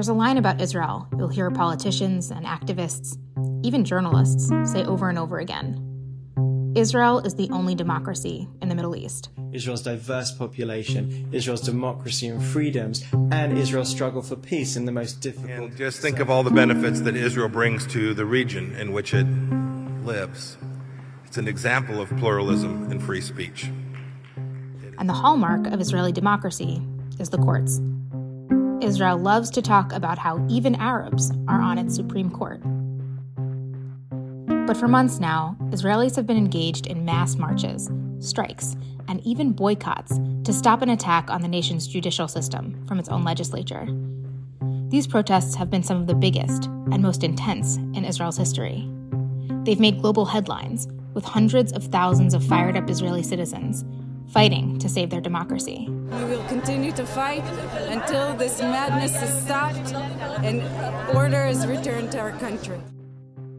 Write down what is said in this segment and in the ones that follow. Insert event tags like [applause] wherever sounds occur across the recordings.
There's a line about Israel you'll hear politicians and activists, even journalists, say over and over again. Israel is the only democracy in the Middle East. Israel's diverse population, Israel's democracy and freedoms, and Israel's struggle for peace in the most difficult. And just think of all the benefits that Israel brings to the region in which it lives. It's an example of pluralism and free speech. And the hallmark of Israeli democracy is the courts. Israel loves to talk about how even Arabs are on its Supreme Court. But for months now, Israelis have been engaged in mass marches, strikes, and even boycotts to stop an attack on the nation's judicial system from its own legislature. These protests have been some of the biggest and most intense in Israel's history. They've made global headlines, with hundreds of thousands of fired up Israeli citizens fighting to save their democracy. We will continue to fight until this madness is stopped and order is returned to our country.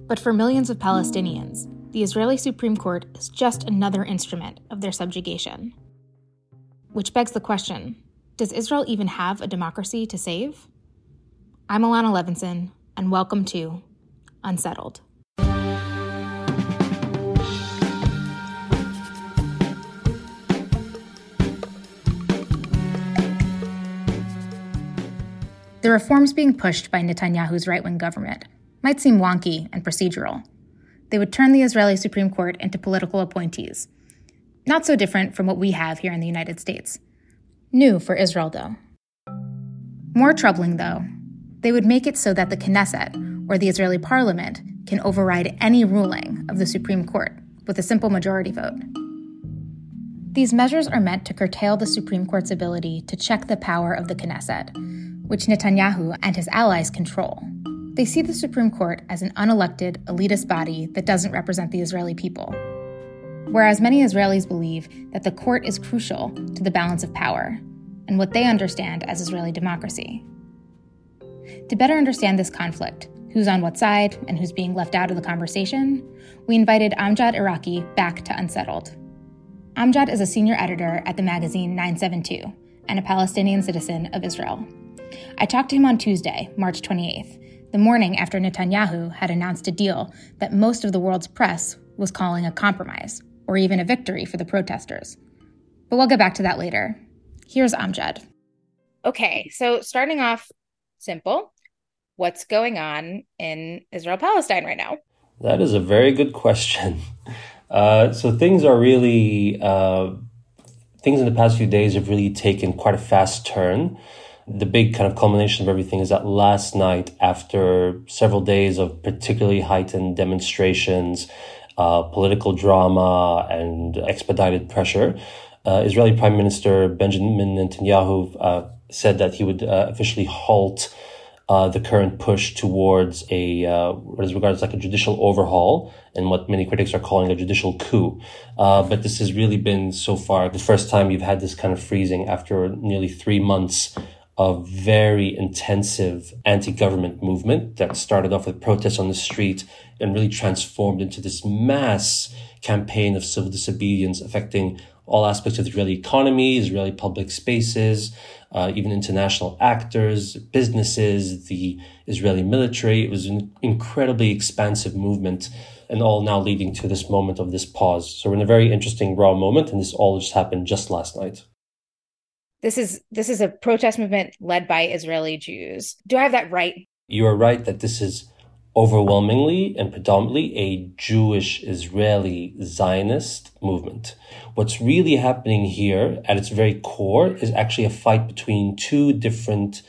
But for millions of Palestinians, the Israeli Supreme Court is just another instrument of their subjugation. Which begs the question does Israel even have a democracy to save? I'm Ilana Levinson, and welcome to Unsettled. The reforms being pushed by Netanyahu's right wing government might seem wonky and procedural. They would turn the Israeli Supreme Court into political appointees. Not so different from what we have here in the United States. New for Israel, though. More troubling, though, they would make it so that the Knesset, or the Israeli parliament, can override any ruling of the Supreme Court with a simple majority vote. These measures are meant to curtail the Supreme Court's ability to check the power of the Knesset, which Netanyahu and his allies control. They see the Supreme Court as an unelected, elitist body that doesn't represent the Israeli people. Whereas many Israelis believe that the court is crucial to the balance of power and what they understand as Israeli democracy. To better understand this conflict, who's on what side and who's being left out of the conversation, we invited Amjad Iraqi back to Unsettled. Amjad is a senior editor at the magazine 972 and a Palestinian citizen of Israel. I talked to him on Tuesday, March 28th, the morning after Netanyahu had announced a deal that most of the world's press was calling a compromise, or even a victory for the protesters. But we'll get back to that later. Here's Amjad. Okay, so starting off simple, what's going on in Israel Palestine right now? That is a very good question. [laughs] Uh, so things are really, uh, things in the past few days have really taken quite a fast turn the big kind of culmination of everything is that last night, after several days of particularly heightened demonstrations, uh, political drama, and expedited pressure, uh, Israeli Prime Minister Benjamin Netanyahu uh, said that he would uh, officially halt uh, the current push towards a uh, what is regarded as like a judicial overhaul and what many critics are calling a judicial coup. Uh, but this has really been so far the first time you've had this kind of freezing after nearly three months a very intensive anti-government movement that started off with protests on the street and really transformed into this mass campaign of civil disobedience affecting all aspects of the Israeli economy, Israeli public spaces, uh, even international actors, businesses, the Israeli military. It was an incredibly expansive movement and all now leading to this moment of this pause. So we're in a very interesting raw moment and this all just happened just last night this is this is a protest movement led by Israeli Jews. Do I have that right? You are right that this is overwhelmingly and predominantly a Jewish Israeli Zionist movement. What's really happening here at its very core is actually a fight between two different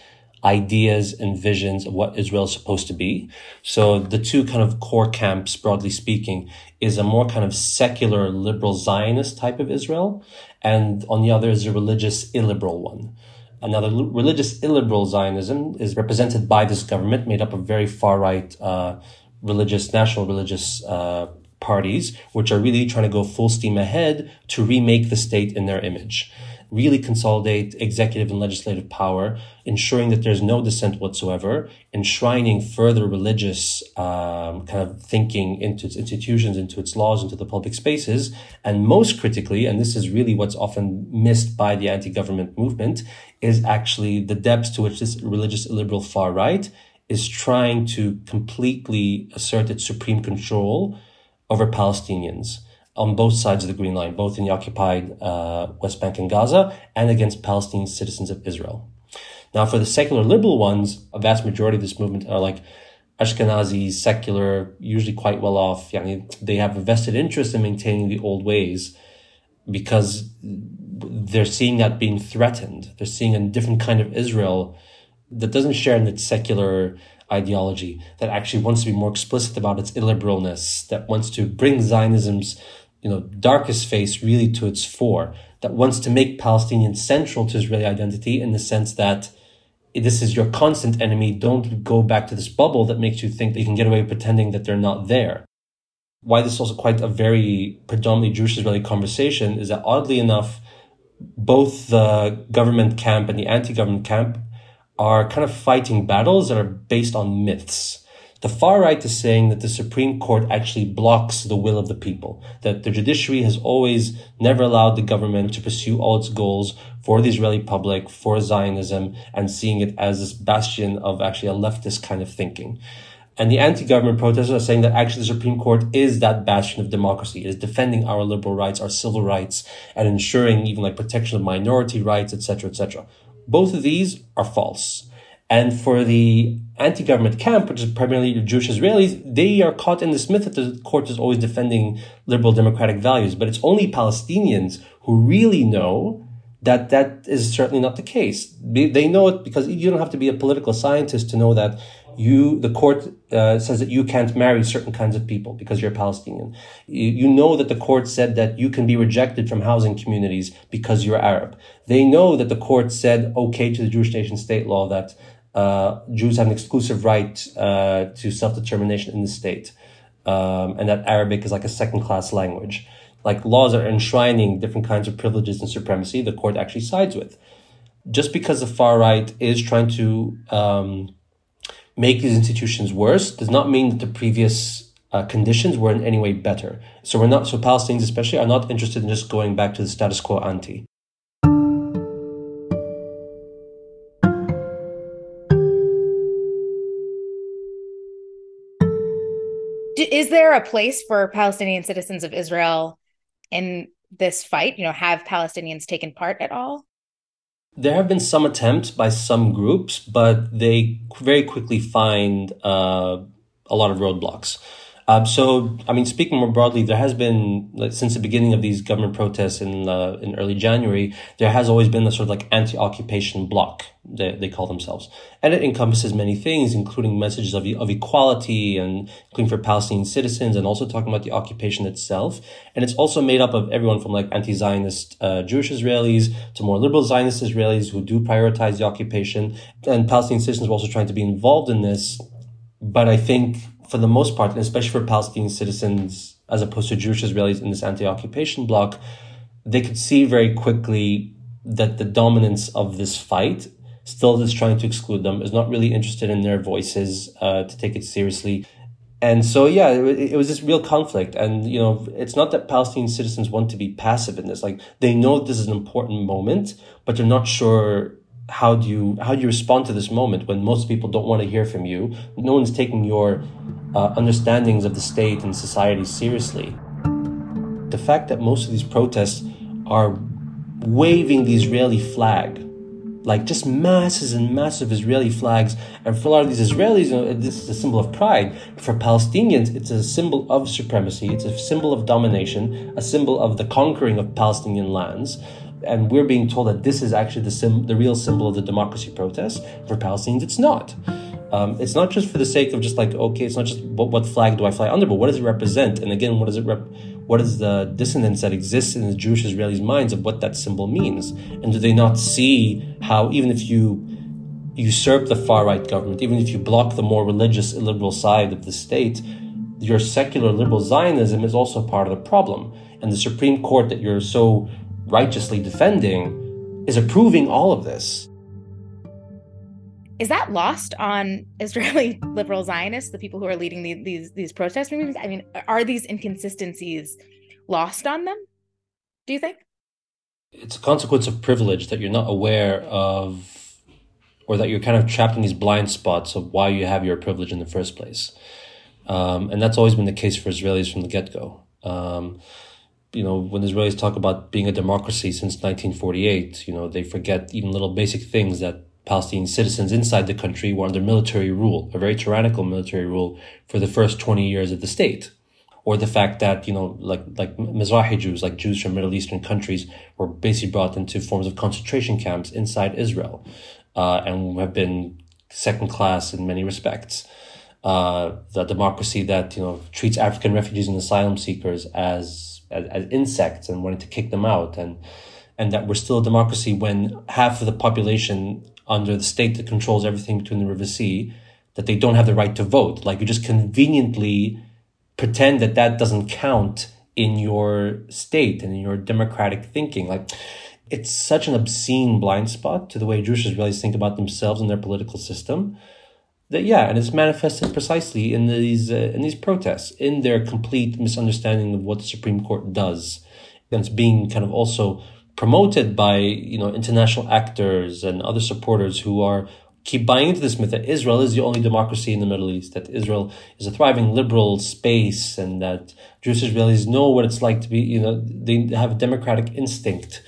ideas and visions of what Israel is supposed to be. So the two kind of core camps, broadly speaking, is a more kind of secular liberal Zionist type of Israel. And on the other is a religious illiberal one. Another religious illiberal Zionism is represented by this government made up of very far right, uh, religious, national religious, uh, parties, which are really trying to go full steam ahead to remake the state in their image really consolidate executive and legislative power, ensuring that there's no dissent whatsoever, enshrining further religious um, kind of thinking into its institutions, into its laws, into the public spaces, and most critically, and this is really what's often missed by the anti-government movement, is actually the depths to which this religious liberal far right is trying to completely assert its supreme control over Palestinians on both sides of the Green Line, both in the occupied uh, West Bank and Gaza and against Palestinian citizens of Israel. Now, for the secular liberal ones, a vast majority of this movement are like Ashkenazi, secular, usually quite well off. Yani they have a vested interest in maintaining the old ways because they're seeing that being threatened. They're seeing a different kind of Israel that doesn't share in its secular ideology, that actually wants to be more explicit about its illiberalness, that wants to bring Zionism's you know, darkest face really to its fore, that wants to make Palestinians central to Israeli identity in the sense that this is your constant enemy. Don't go back to this bubble that makes you think that you can get away pretending that they're not there. Why this is also quite a very predominantly Jewish Israeli conversation is that oddly enough, both the government camp and the anti-government camp are kind of fighting battles that are based on myths. The far right is saying that the Supreme Court actually blocks the will of the people, that the judiciary has always never allowed the government to pursue all its goals for the Israeli public, for Zionism, and seeing it as this bastion of actually a leftist kind of thinking. And the anti-government protesters are saying that actually the Supreme Court is that bastion of democracy, is defending our liberal rights, our civil rights, and ensuring even like protection of minority rights, etc., etc. Both of these are false. And for the anti-government camp, which is primarily Jewish Israelis, they are caught in this myth that the court is always defending liberal democratic values. But it's only Palestinians who really know that that is certainly not the case. They know it because you don't have to be a political scientist to know that you, the court uh, says that you can't marry certain kinds of people because you're Palestinian. You, you know that the court said that you can be rejected from housing communities because you're Arab. They know that the court said okay to the Jewish nation state law that uh, Jews have an exclusive right uh, to self determination in the state, um, and that Arabic is like a second class language. Like laws are enshrining different kinds of privileges and supremacy, the court actually sides with. Just because the far right is trying to um, make these institutions worse does not mean that the previous uh, conditions were in any way better. So we're not, so Palestinians especially are not interested in just going back to the status quo ante. Is there a place for Palestinian citizens of Israel in this fight? You know, have Palestinians taken part at all? There have been some attempts by some groups, but they very quickly find uh, a lot of roadblocks. Um, so, I mean, speaking more broadly, there has been like, since the beginning of these government protests in uh, in early January, there has always been a sort of like anti-occupation bloc they, they call themselves, and it encompasses many things, including messages of of equality and including for Palestinian citizens, and also talking about the occupation itself. And it's also made up of everyone from like anti-Zionist uh, Jewish Israelis to more liberal Zionist Israelis who do prioritize the occupation, and Palestinian citizens are also trying to be involved in this. But I think for the most part, and especially for Palestinian citizens as opposed to Jewish Israelis in this anti-occupation bloc, they could see very quickly that the dominance of this fight still is trying to exclude them, is not really interested in their voices uh, to take it seriously. And so, yeah, it, it, was this real conflict. And, you know, it's not that Palestinian citizens want to be passive in this. Like, they know this is an important moment, but they're not sure how do you how do you respond to this moment when most people don't want to hear from you no one's taking your uh, understandings of the state and society seriously the fact that most of these protests are waving the israeli flag like just masses and masses of Israeli flags. And for a lot of these Israelis, you know, this is a symbol of pride. For Palestinians, it's a symbol of supremacy. It's a symbol of domination, a symbol of the conquering of Palestinian lands and we're being told that this is actually the sim- the real symbol of the democracy protest. For Palestinians, it's not. Um, it's not just for the sake of just like okay, it's not just what, what, flag do I fly under, but what does it represent? And again, what does it rep- What is the dissonance that exists in the Jewish Israelis' minds of what that symbol means? And do they not see how even if you usurp the far right government, even if you block the more religious liberal side of the state, your secular liberal Zionism is also part of the problem. And the Supreme Court that you're so righteously defending is approving all of this. Is that lost on [laughs] Israeli liberal Zionists, the people who are leading the, these these protest movements? I mean, are these inconsistencies lost on them? Do you think? it's a consequence of privilege that you're not aware of, or that you're kind of trapped in these blind spots of why you have your privilege in the first place. Um, and that's always been the case for Israelis from the get go. Um, you know, when Israelis talk about being a democracy since 1948, you know, they forget even little basic things that Palestinian citizens inside the country were under military rule, a very tyrannical military rule for the first 20 years of the state or the fact that you know like like Mizrahi Jews, like Jews from Middle Eastern countries, were basically brought into forms of concentration camps inside Israel, uh, and have been second class in many respects. Uh, the democracy that you know treats African refugees and asylum seekers as, as as insects and wanting to kick them out, and and that we're still a democracy when half of the population under the state that controls everything between the River Sea, that they don't have the right to vote. Like you just conveniently pretend that that doesn't count in your state and in your democratic thinking. Like, it's such an obscene blind spot to the way Jewish Israelis think about themselves and their political system. That yeah, and it's manifested precisely in these uh, in these protests, in their complete misunderstanding of what the Supreme Court does, and it's being kind of also promoted by you know international actors and other supporters who are keep buying into this myth that Israel is the only democracy in the Middle East, that Israel is a thriving liberal space, and that Jewish Israelis know what it's like to be, you know, they have a democratic instinct.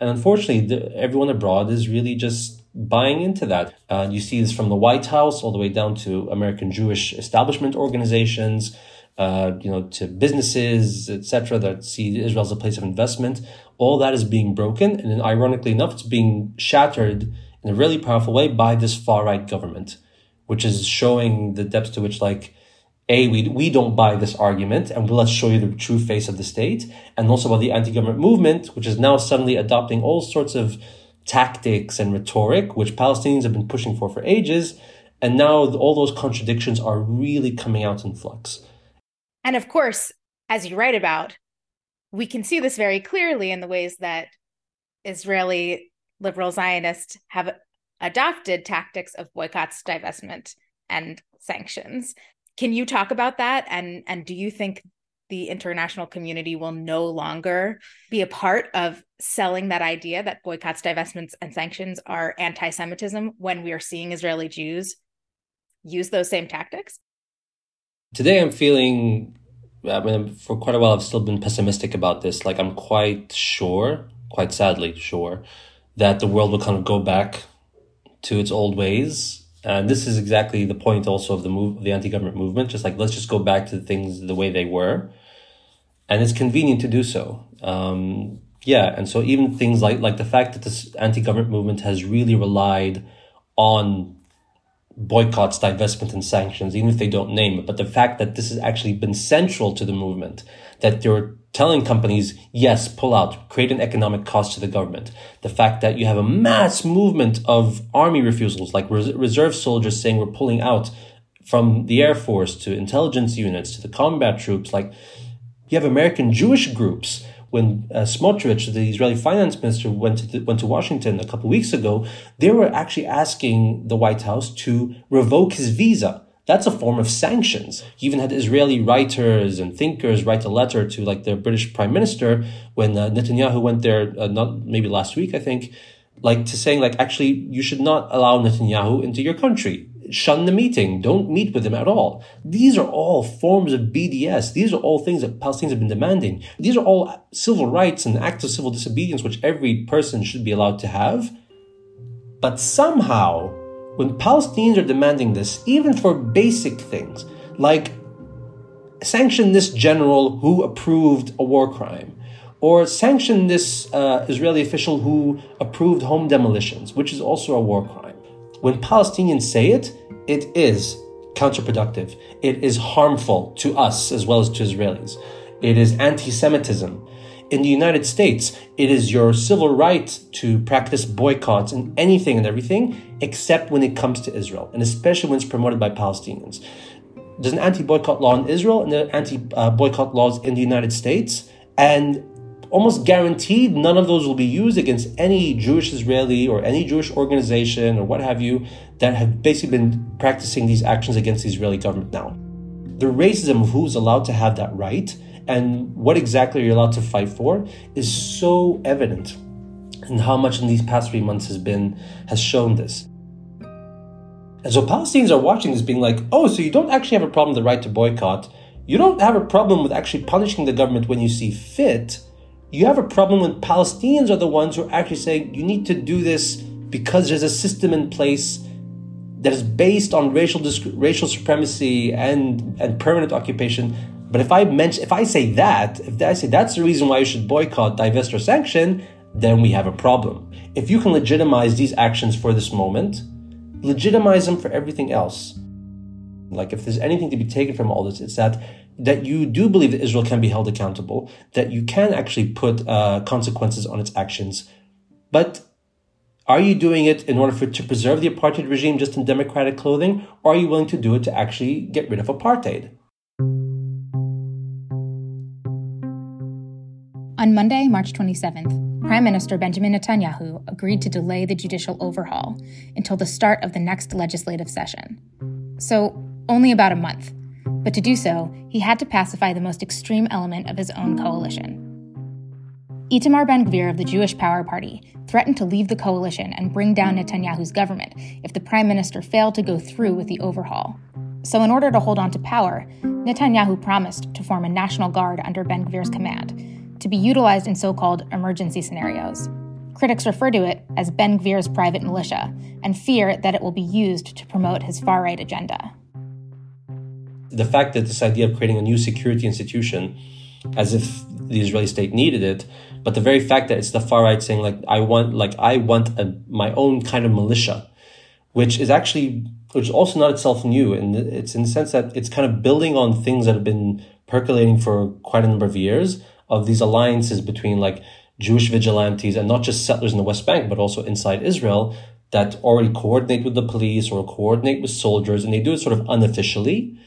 And unfortunately, the, everyone abroad is really just buying into that. Uh, you see this from the White House all the way down to American Jewish establishment organizations, uh, you know, to businesses, etc., that see Israel as a place of investment. All that is being broken, and ironically enough, it's being shattered in a really powerful way by this far right government, which is showing the depths to which, like, a we we don't buy this argument, and we'll let's show you the true face of the state, and also about the anti-government movement, which is now suddenly adopting all sorts of tactics and rhetoric, which Palestinians have been pushing for for ages, and now all those contradictions are really coming out in flux. And of course, as you write about, we can see this very clearly in the ways that Israeli liberal Zionists have adopted tactics of boycotts, divestment, and sanctions. Can you talk about that? And and do you think the international community will no longer be a part of selling that idea that boycotts, divestments, and sanctions are anti-Semitism when we are seeing Israeli Jews use those same tactics? Today, I'm feeling. I mean, for quite a while, I've still been pessimistic about this. Like, I'm quite sure, quite sadly sure, that the world will kind of go back to its old ways. And this is exactly the point also of the move, the anti-government movement. Just like let's just go back to things the way they were, and it's convenient to do so. Um, yeah, and so even things like like the fact that this anti-government movement has really relied on boycotts, divestment, and sanctions, even if they don't name it, but the fact that this has actually been central to the movement, that they're telling companies, yes, pull out, create an economic cost to the government. The fact that you have a mass movement of army refusals, like res- reserve soldiers saying we're pulling out from the Air Force to intelligence units to the combat troops, like you have American Jewish groups. When uh, Smotrich, the Israeli finance minister, went to the, went to Washington a couple weeks ago, they were actually asking the White House to revoke his visa that's a form of sanctions. You even had Israeli writers and thinkers write a letter to like the British prime minister when uh, Netanyahu went there, uh, not maybe last week, I think, like to saying like, actually, you should not allow Netanyahu into your country. Shun the meeting. Don't meet with them at all. These are all forms of BDS. These are all things that Palestinians have been demanding. These are all civil rights and acts of civil disobedience, which every person should be allowed to have. But somehow, when Palestinians are demanding this, even for basic things like sanction this general who approved a war crime, or sanction this uh, Israeli official who approved home demolitions, which is also a war crime. When Palestinians say it, it is counterproductive. It is harmful to us as well as to Israelis. It is anti Semitism. In the United States, it is your civil right to practice boycotts and anything and everything, except when it comes to Israel, and especially when it's promoted by Palestinians. There's an anti boycott law in Israel and there are anti uh, boycott laws in the United States, and almost guaranteed none of those will be used against any Jewish Israeli or any Jewish organization or what have you that have basically been practicing these actions against the Israeli government now. The racism of who's allowed to have that right and what exactly are you're allowed to fight for is so evident and how much in these past three months has been has shown this. And so Palestinians are watching this being like, oh, so you don't actually have a problem with the right to boycott. You don't have a problem with actually punishing the government when you see fit. You have a problem when Palestinians are the ones who are actually saying you need to do this because there's a system in place that is based on racial racial supremacy and and permanent occupation. But if I mention, if I say that, if I say that's the reason why you should boycott, divest, or sanction, then we have a problem. If you can legitimize these actions for this moment, legitimize them for everything else. Like if there's anything to be taken from all this, it's that that you do believe that Israel can be held accountable, that you can actually put uh, consequences on its actions, but are you doing it in order for to preserve the apartheid regime just in democratic clothing, or are you willing to do it to actually get rid of apartheid? On Monday, March 27th, Prime Minister Benjamin Netanyahu agreed to delay the judicial overhaul until the start of the next legislative session. So, only about a month. But to do so, he had to pacify the most extreme element of his own coalition. Itamar Ben Gvir of the Jewish Power Party threatened to leave the coalition and bring down Netanyahu's government if the prime minister failed to go through with the overhaul. So, in order to hold on to power, Netanyahu promised to form a national guard under Ben Gvir's command to be utilized in so called emergency scenarios. Critics refer to it as Ben Gvir's private militia and fear that it will be used to promote his far right agenda. The fact that this idea of creating a new security institution, as if the Israeli state needed it, but the very fact that it's the far right saying like I want like I want a, my own kind of militia, which is actually which is also not itself new, and it's in the sense that it's kind of building on things that have been percolating for quite a number of years of these alliances between like Jewish vigilantes and not just settlers in the West Bank, but also inside Israel that already coordinate with the police or coordinate with soldiers, and they do it sort of unofficially.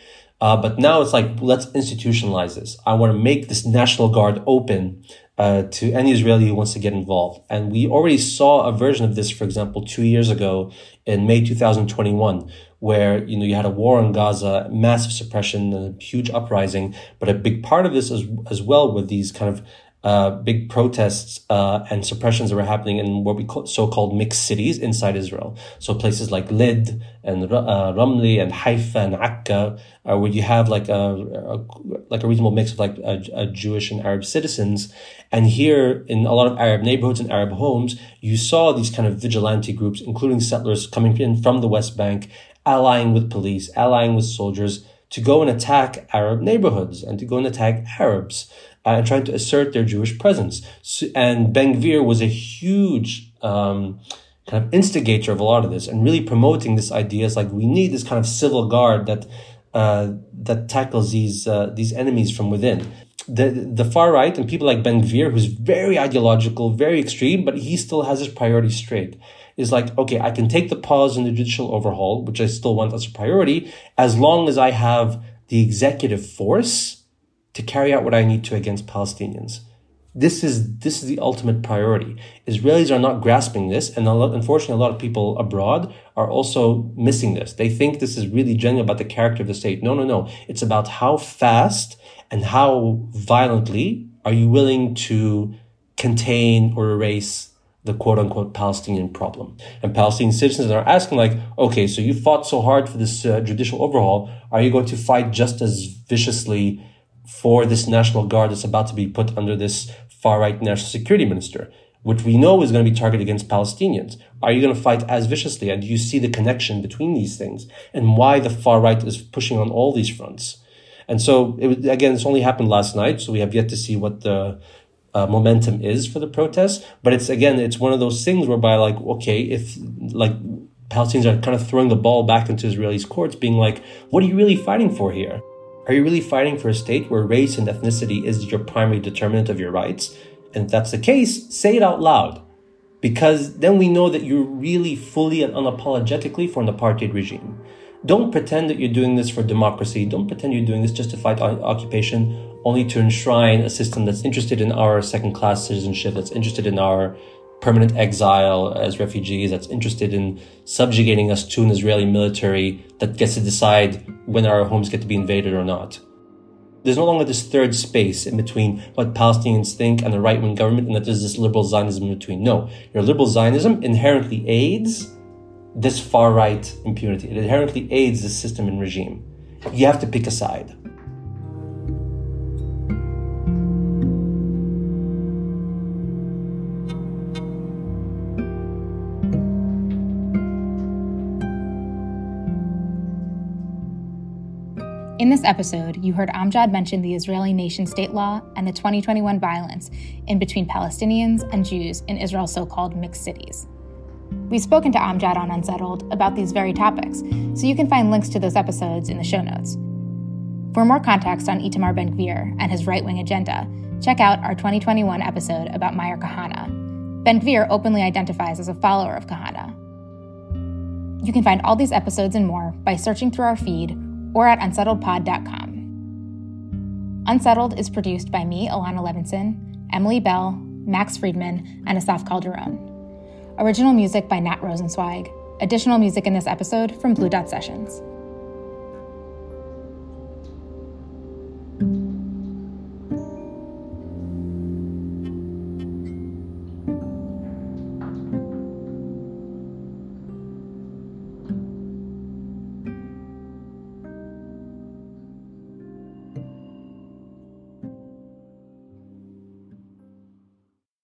Uh, but now it's like, let's institutionalize this. I want to make this National Guard open uh, to any Israeli who wants to get involved. And we already saw a version of this, for example, two years ago in May 2021, where, you know, you had a war in Gaza, massive suppression, a huge uprising. But a big part of this as, as well with these kind of uh, big protests uh, and suppressions that were happening in what we call so-called mixed cities inside Israel. So places like Lid and uh, Ramli and Haifa and Akka, uh, where you have like a, a, like a reasonable mix of like a, a Jewish and Arab citizens. And here in a lot of Arab neighborhoods and Arab homes, you saw these kind of vigilante groups, including settlers coming in from the West Bank, allying with police, allying with soldiers to go and attack Arab neighborhoods and to go and attack Arabs uh, and trying to assert their Jewish presence. So, and Ben Gvir was a huge um, kind of instigator of a lot of this and really promoting this idea. It's like we need this kind of civil guard that uh, that tackles these uh, these enemies from within. The the far right and people like Ben Gvir, who's very ideological, very extreme, but he still has his priorities straight. Is like, okay, I can take the pause in the judicial overhaul, which I still want as a priority, as long as I have the executive force to carry out what I need to against Palestinians. This is this is the ultimate priority. Israelis are not grasping this, and a lot, unfortunately, a lot of people abroad are also missing this. They think this is really genuine about the character of the state. No, no, no. It's about how fast and how violently are you willing to contain or erase the quote unquote Palestinian problem. And Palestinian citizens are asking, like, okay, so you fought so hard for this uh, judicial overhaul. Are you going to fight just as viciously for this National Guard that's about to be put under this far right national security minister, which we know is going to be targeted against Palestinians. Are you going to fight as viciously? And do you see the connection between these things and why the far right is pushing on all these fronts? And so, it, again, this only happened last night, so we have yet to see what the uh, momentum is for the protests. But it's again, it's one of those things whereby, like, okay, if like Palestinians are kind of throwing the ball back into Israelis' courts, being like, what are you really fighting for here? Are you really fighting for a state where race and ethnicity is your primary determinant of your rights? And if that's the case, say it out loud. Because then we know that you're really fully and unapologetically for an apartheid regime. Don't pretend that you're doing this for democracy. Don't pretend you're doing this just to fight occupation, only to enshrine a system that's interested in our second class citizenship, that's interested in our permanent exile as refugees that's interested in subjugating us to an Israeli military that gets to decide when our homes get to be invaded or not. There's no longer this third space in between what Palestinians think and the right wing government, and that there's this liberal Zionism in between. No, your liberal Zionism inherently aids this far right impunity. It inherently aids this system and regime. You have to pick a side. In this episode, you heard Amjad mention the Israeli nation state law and the 2021 violence in between Palestinians and Jews in Israel's so called mixed cities. We've spoken to Amjad on Unsettled about these very topics, so you can find links to those episodes in the show notes. For more context on Itamar Ben Gvir and his right wing agenda, check out our 2021 episode about Meir Kahane. Ben Gvir openly identifies as a follower of Kahane. You can find all these episodes and more by searching through our feed or at unsettledpod.com. Unsettled is produced by me, Ilana Levinson, Emily Bell, Max Friedman, and Asaf Calderon. Original music by Nat Rosenzweig. Additional music in this episode from Blue Dot Sessions.